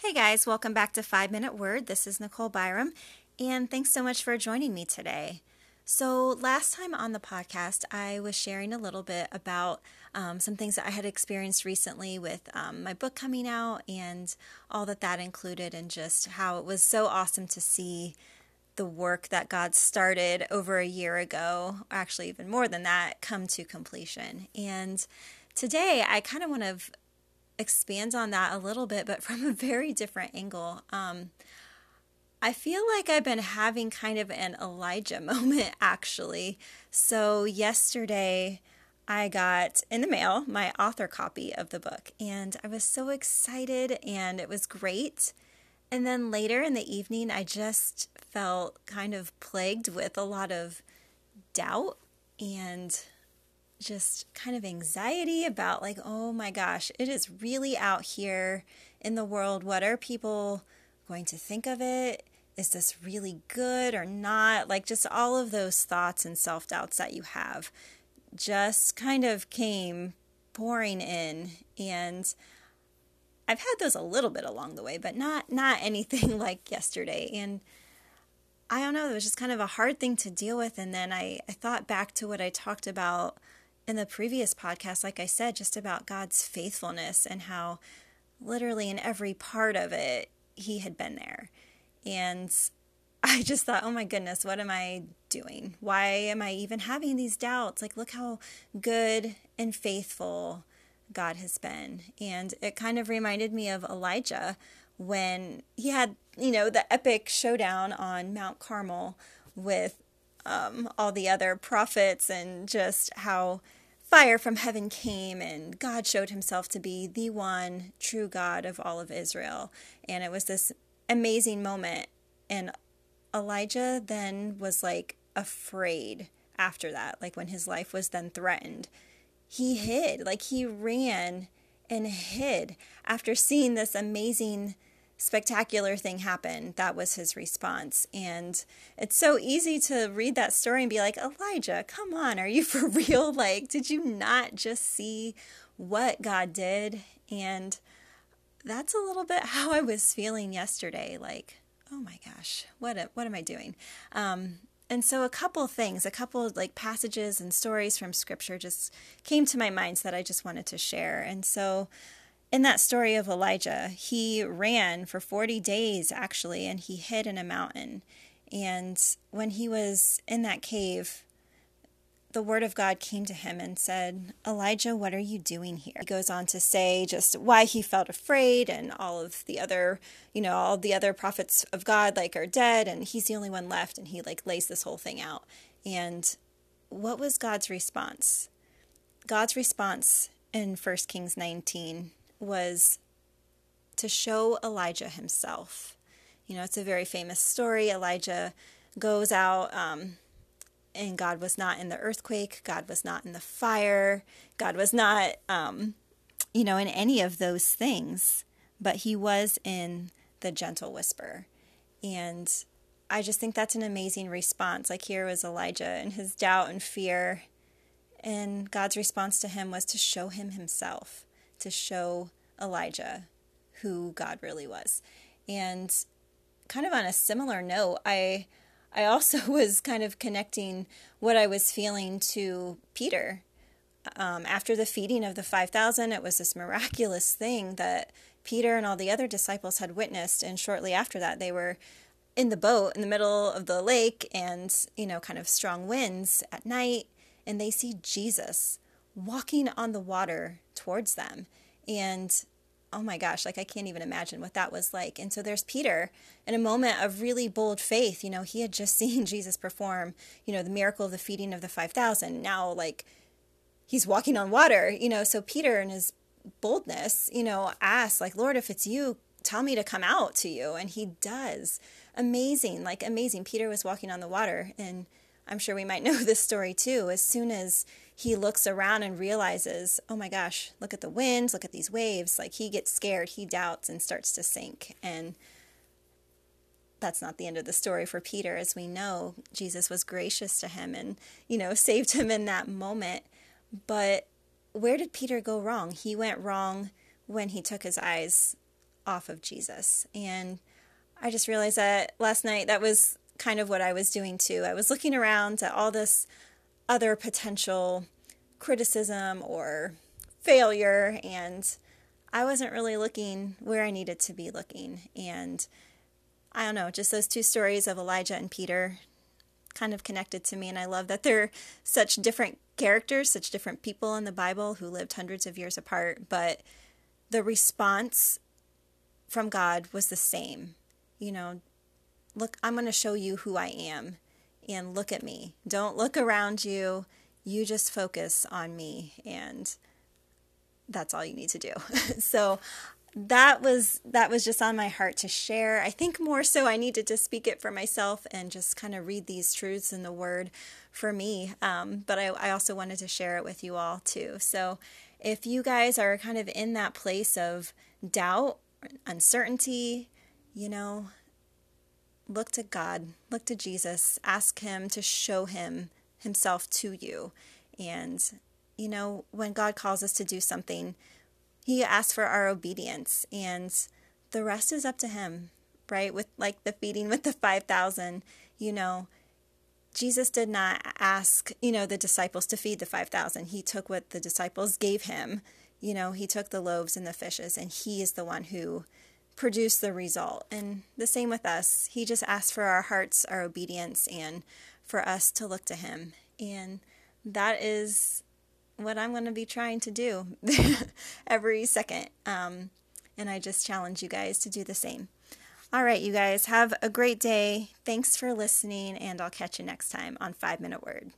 Hey guys, welcome back to 5 Minute Word. This is Nicole Byram, and thanks so much for joining me today. So, last time on the podcast, I was sharing a little bit about um, some things that I had experienced recently with um, my book coming out and all that that included, and just how it was so awesome to see the work that God started over a year ago, actually, even more than that, come to completion. And today, I kind of want to expand on that a little bit, but from a very different angle. Um, I feel like I've been having kind of an Elijah moment actually. So, yesterday I got in the mail my author copy of the book, and I was so excited, and it was great. And then later in the evening, I just felt kind of plagued with a lot of doubt and just kind of anxiety about like oh my gosh it is really out here in the world. What are people going to think of it? Is this really good or not? Like just all of those thoughts and self-doubts that you have just kind of came pouring in. And I've had those a little bit along the way but not not anything like yesterday. And I don't know it was just kind of a hard thing to deal with. And then I I thought back to what I talked about in the previous podcast, like I said, just about God's faithfulness and how literally in every part of it, He had been there. And I just thought, oh my goodness, what am I doing? Why am I even having these doubts? Like, look how good and faithful God has been. And it kind of reminded me of Elijah when he had, you know, the epic showdown on Mount Carmel with um, all the other prophets and just how fire from heaven came and God showed himself to be the one true God of all of Israel. And it was this amazing moment. And Elijah then was like afraid after that, like when his life was then threatened. He hid, like he ran and hid after seeing this amazing spectacular thing happened. That was his response. And it's so easy to read that story and be like, Elijah, come on, are you for real? Like, did you not just see what God did? And that's a little bit how I was feeling yesterday. Like, oh my gosh, what, a, what am I doing? Um, and so a couple things, a couple like passages and stories from scripture just came to my mind that I just wanted to share. And so in that story of Elijah, he ran for 40 days actually, and he hid in a mountain. And when he was in that cave, the word of God came to him and said, Elijah, what are you doing here? He goes on to say just why he felt afraid and all of the other, you know, all the other prophets of God like are dead and he's the only one left and he like lays this whole thing out. And what was God's response? God's response in 1 Kings 19 was to show Elijah himself. You know, it's a very famous story. Elijah goes out, um, and God was not in the earthquake, God was not in the fire, God was not, um, you know, in any of those things, but he was in the gentle whisper. And I just think that's an amazing response. Like here was Elijah and his doubt and fear. And God's response to him was to show him himself to show Elijah who God really was. And kind of on a similar note, I I also was kind of connecting what I was feeling to Peter. Um, after the feeding of the 5,000, it was this miraculous thing that Peter and all the other disciples had witnessed. And shortly after that, they were in the boat in the middle of the lake and, you know, kind of strong winds at night. And they see Jesus walking on the water towards them. And oh my gosh, like I can't even imagine what that was like. And so there's Peter in a moment of really bold faith. You know, he had just seen Jesus perform, you know, the miracle of the feeding of the 5,000. Now, like, he's walking on water, you know. So Peter, in his boldness, you know, asks, like, Lord, if it's you, tell me to come out to you. And he does. Amazing, like, amazing. Peter was walking on the water. And I'm sure we might know this story too. As soon as he looks around and realizes, oh my gosh, look at the winds, look at these waves. Like he gets scared, he doubts and starts to sink. And that's not the end of the story for Peter. As we know, Jesus was gracious to him and, you know, saved him in that moment. But where did Peter go wrong? He went wrong when he took his eyes off of Jesus. And I just realized that last night that was kind of what I was doing too. I was looking around at all this other potential criticism or failure, and I wasn't really looking where I needed to be looking. And I don't know, just those two stories of Elijah and Peter kind of connected to me. And I love that they're such different characters, such different people in the Bible who lived hundreds of years apart, but the response from God was the same. You know, look, I'm going to show you who I am and look at me. Don't look around you. You just focus on me and that's all you need to do. so that was that was just on my heart to share. I think more so I needed to speak it for myself and just kind of read these truths in the Word for me. Um, but I, I also wanted to share it with you all too. So if you guys are kind of in that place of doubt, uncertainty, you know, look to God, look to Jesus, ask Him to show Him Himself to you. And, you know, when God calls us to do something, He asks for our obedience, and the rest is up to Him, right? With like the feeding with the 5,000, you know, Jesus did not ask, you know, the disciples to feed the 5,000. He took what the disciples gave him. You know, he took the loaves and the fishes, and he is the one who produce the result. And the same with us. He just asks for our hearts, our obedience, and for us to look to Him. And that is what I'm going to be trying to do every second. Um, and I just challenge you guys to do the same. All right, you guys, have a great day. Thanks for listening, and I'll catch you next time on Five Minute Word.